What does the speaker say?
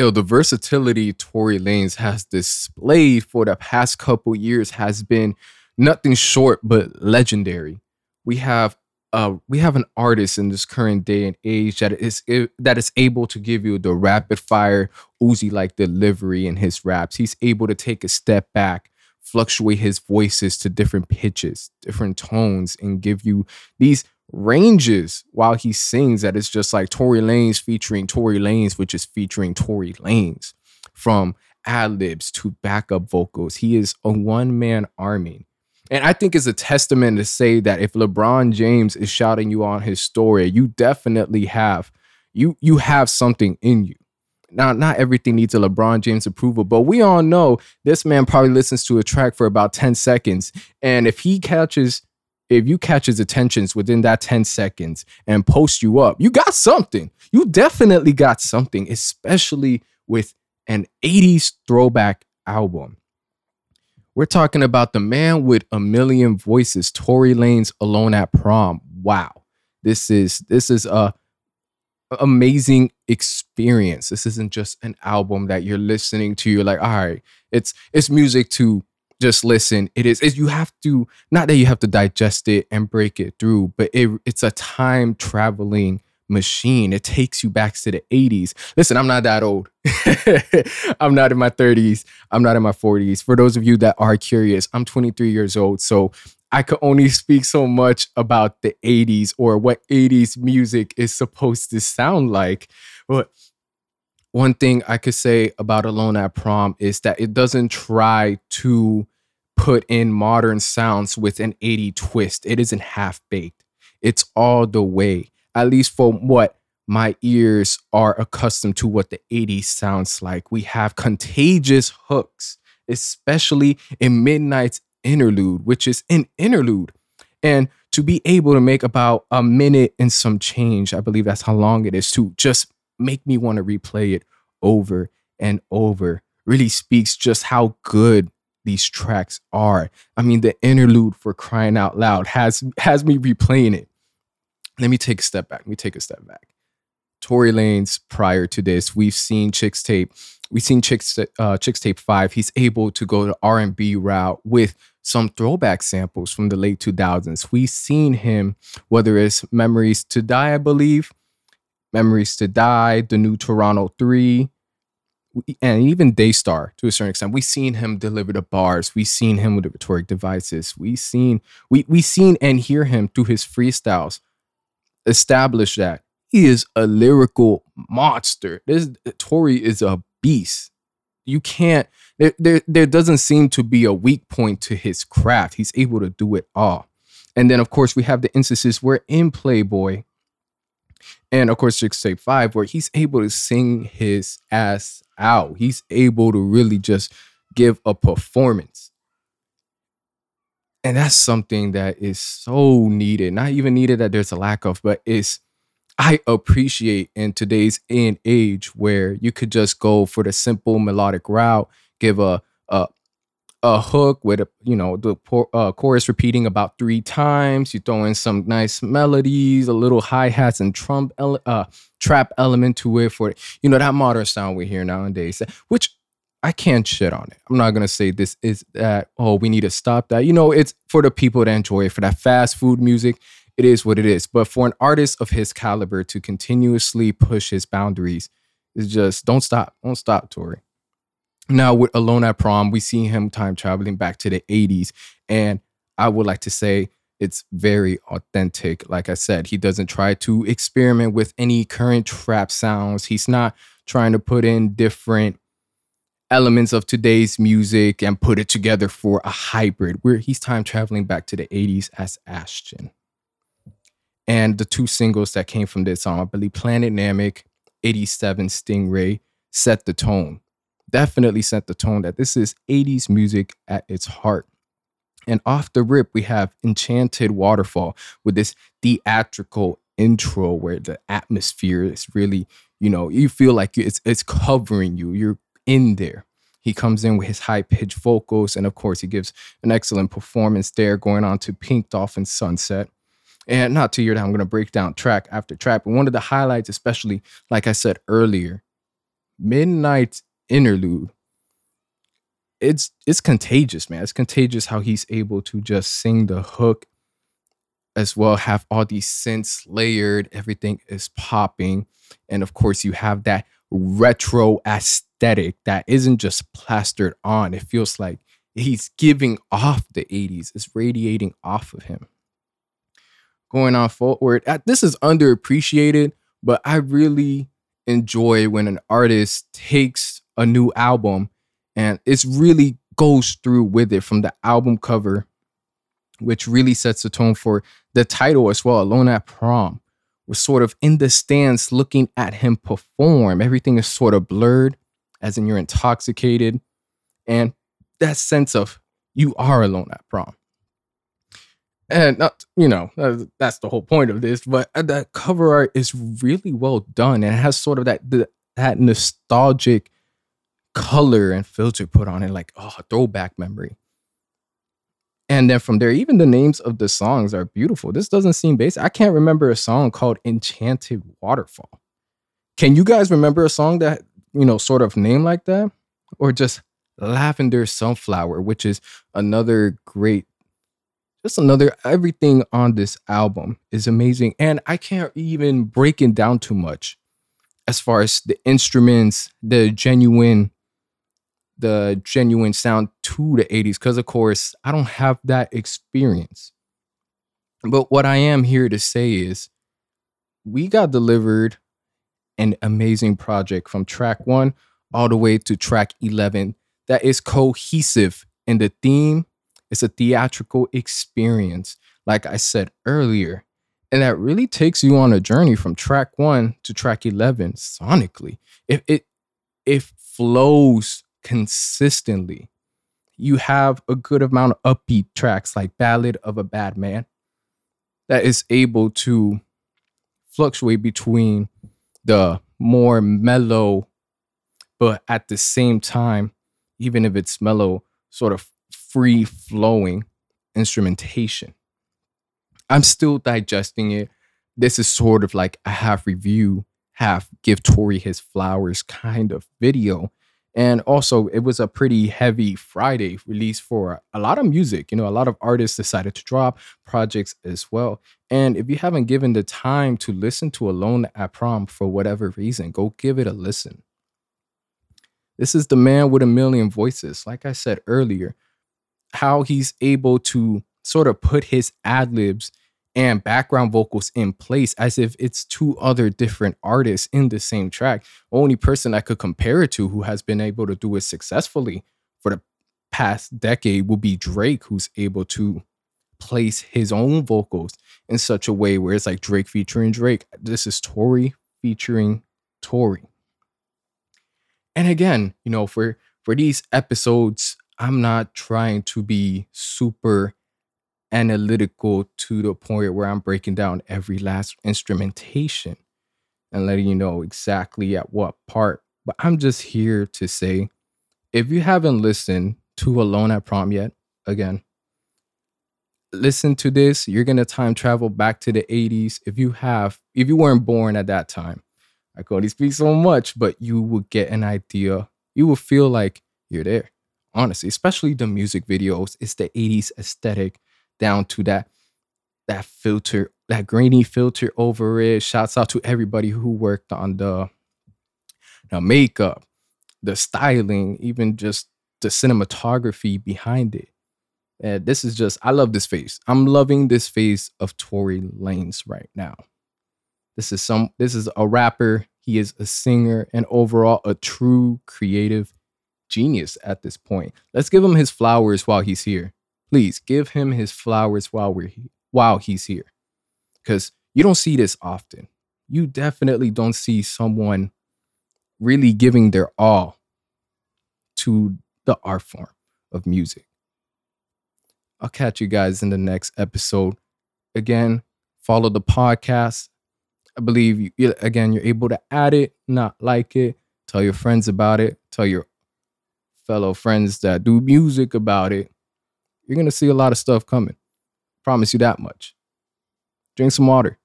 yo, the versatility Tory Lanez has displayed for the past couple years has been nothing short but legendary. We have uh, we have an artist in this current day and age that is that is able to give you the rapid fire Uzi like delivery in his raps. He's able to take a step back, fluctuate his voices to different pitches, different tones, and give you these ranges while he sings that it's just like Tory Lanez featuring Tory Lanez, which is featuring Tory Lanez. From ad libs to backup vocals, he is a one man army. And I think it's a testament to say that if LeBron James is shouting you on his story, you definitely have you you have something in you. Now, not everything needs a LeBron James approval, but we all know this man probably listens to a track for about 10 seconds. And if he catches, if you catch his attentions within that 10 seconds and post you up, you got something. You definitely got something, especially with an 80s throwback album. We're talking about the man with a million voices, Tory Lanez alone at prom. Wow. This is this is a amazing experience. This isn't just an album that you're listening to. You're like, all right, it's it's music to just listen. It is. It, you have to not that you have to digest it and break it through, but it, it's a time traveling machine. It takes you back to the 80s. Listen, I'm not that old. I'm not in my 30s. I'm not in my 40s. For those of you that are curious, I'm 23 years old. So I could only speak so much about the 80s or what 80s music is supposed to sound like. But one thing I could say about Alone at Prom is that it doesn't try to put in modern sounds with an 80 twist. It isn't half baked. It's all the way at least for what my ears are accustomed to what the 80s sounds like. We have contagious hooks, especially in Midnight's interlude, which is an interlude. And to be able to make about a minute and some change, I believe that's how long it is, to just make me want to replay it over and over really speaks just how good these tracks are. I mean, the interlude for crying out loud has has me replaying it let me take a step back. Let me take a step back. Tory Lanez prior to this, we've seen Chixtape. we've seen Chicks, uh, Chixtape 5. He's able to go the R&B route with some throwback samples from the late 2000s. We've seen him, whether it's Memories Don't Die, I believe, Memories Don't Die, The New Toronto 3, and even Daystar to a certain extent. We've seen him deliver the bars. We've seen him with the rhetoric devices. We've seen, we, we've seen and hear him through his freestyles establish that he is a lyrical monster. This Tory is a beast. You can't there, there there doesn't seem to be a weak point to his craft. He's able to do it all. And then of course we have the instances where in Playboy and of course Chixtape 5 where he's able to sing his ass out. He's able to really just give a performance and that's something that is so needed not even needed that there's a lack of but it's i appreciate in today's in age where you could just go for the simple melodic route give a a, a hook with a you know the uh, chorus repeating about three times you throw in some nice melodies a little hi-hats and trump ele- uh, trap element to it for you know that modern sound we hear nowadays which I can't shit on it. I'm not gonna say this is that, oh, we need to stop that. You know, it's for the people that enjoy it, for that fast food music, it is what it is. But for an artist of his caliber to continuously push his boundaries, is just don't stop. Don't stop, Tory. Now with Alone at Prom, we see him time traveling back to the 80s. And I would like to say it's very authentic. Like I said, he doesn't try to experiment with any current trap sounds. He's not trying to put in different elements of today's music and put it together for a hybrid where he's time traveling back to the 80s as Ashton. And the two singles that came from this song, I believe Planet Namek, 87 Stingray, set the tone. Definitely set the tone that this is 80s music at its heart. And off the rip, we have Enchanted Waterfall with this theatrical intro where the atmosphere is really, you know, you feel like it's it's covering you. You're in there. He comes in with his high pitched vocals, and of course, he gives an excellent performance there, going on to Pink Dolphin Sunset. And not to hear that, I'm going to break down track after track. But one of the highlights, especially like I said earlier, Midnight Interlude. It's it's contagious, man. It's contagious how he's able to just sing the hook as well, have all these synths layered, everything is popping. And of course, you have that retro aesthetic that isn't just plastered on. It feels like he's giving off the 80s, it's radiating off of him. Going on forward, uh, this is underappreciated, but I really enjoy when an artist takes a new album and it really goes through with it from the album cover, which really sets the tone for the title as well, Alone at Prom. We're sort of in the stands looking at him perform. Everything is sort of blurred, as in you're intoxicated. And that sense of you are alone at prom. And not, you know, that's the whole point of this, but uh, that cover art is really well done and it has sort of that that nostalgic color and filter put on it, like oh, throwback memory. And then from there, even the names of the songs are beautiful. This doesn't seem basic. I can't remember a song called Enchanted Waterfall. Can you guys remember a song that, you know, sort of name like that? Or just Lavender Sunflower, which is another great, just another, everything on this album is amazing. And I can't even break it down too much as far as the instruments, the genuine the genuine sound to the 80s because of course I don't have that experience. But what I am here to say is we got delivered an amazing project from track 1 all the way to track 11 that is cohesive in the theme. It's a theatrical experience like I said earlier. And that really takes you on a journey from track 1 to track 11 sonically. It it it flows consistently. You have a good amount of upbeat tracks like Ballad of a Bad Man that is able to fluctuate between the more mellow, but at the same time, even if it's mellow, sort of free flowing instrumentation. I'm still digesting it. This is sort of like a half review, half give Tory his flowers kind of video. And also, it was a pretty heavy Friday release for a lot of music. You know, a lot of artists decided to drop projects as well. And if you haven't given the time to listen to Alone at Prom for whatever reason, go give it a listen. This is the man with a million voices. Like I said earlier, how he's able to sort of put his ad libs and background vocals in place as if it's two other different artists in the same track. Only person I could compare it to who has been able to do it successfully for the past decade will be Drake, who's able to place his own vocals in such a way where it's like Drake featuring Drake. This is Tory featuring Tory. And again, you know, for for these episodes, I'm not trying to be super analytical to the point where I'm breaking down every last instrumentation and letting you know exactly at what part. But I'm just here to say if you haven't listened to Alone at Prom yet, again, listen to this. You're going to time travel back to the 80s. If you have, if you weren't born at that time, I can only speak so much, but you will get an idea. You will feel like you're there, honestly, especially the music videos. It's the 80s aesthetic down to that that filter, that grainy filter over it. Shouts out to everybody who worked on the, the makeup, the styling, even just the cinematography behind it. And this is just, I love this face. I'm loving this face of Tory Lanez right now. This is some, this is a rapper. He is a singer and overall a true creative genius at this point. Let's give him his flowers while he's here please give him his flowers while we're while he's here. Because you don't see this often. You definitely don't see someone really giving their all to the art form of music. I'll catch you guys in the next episode. Again follow the podcast. I believe you again you're able to add it not like it. Tell your friends about it. Tell your fellow friends that do music about it you're going to see a lot of stuff coming. Promise you that much. Drink some water.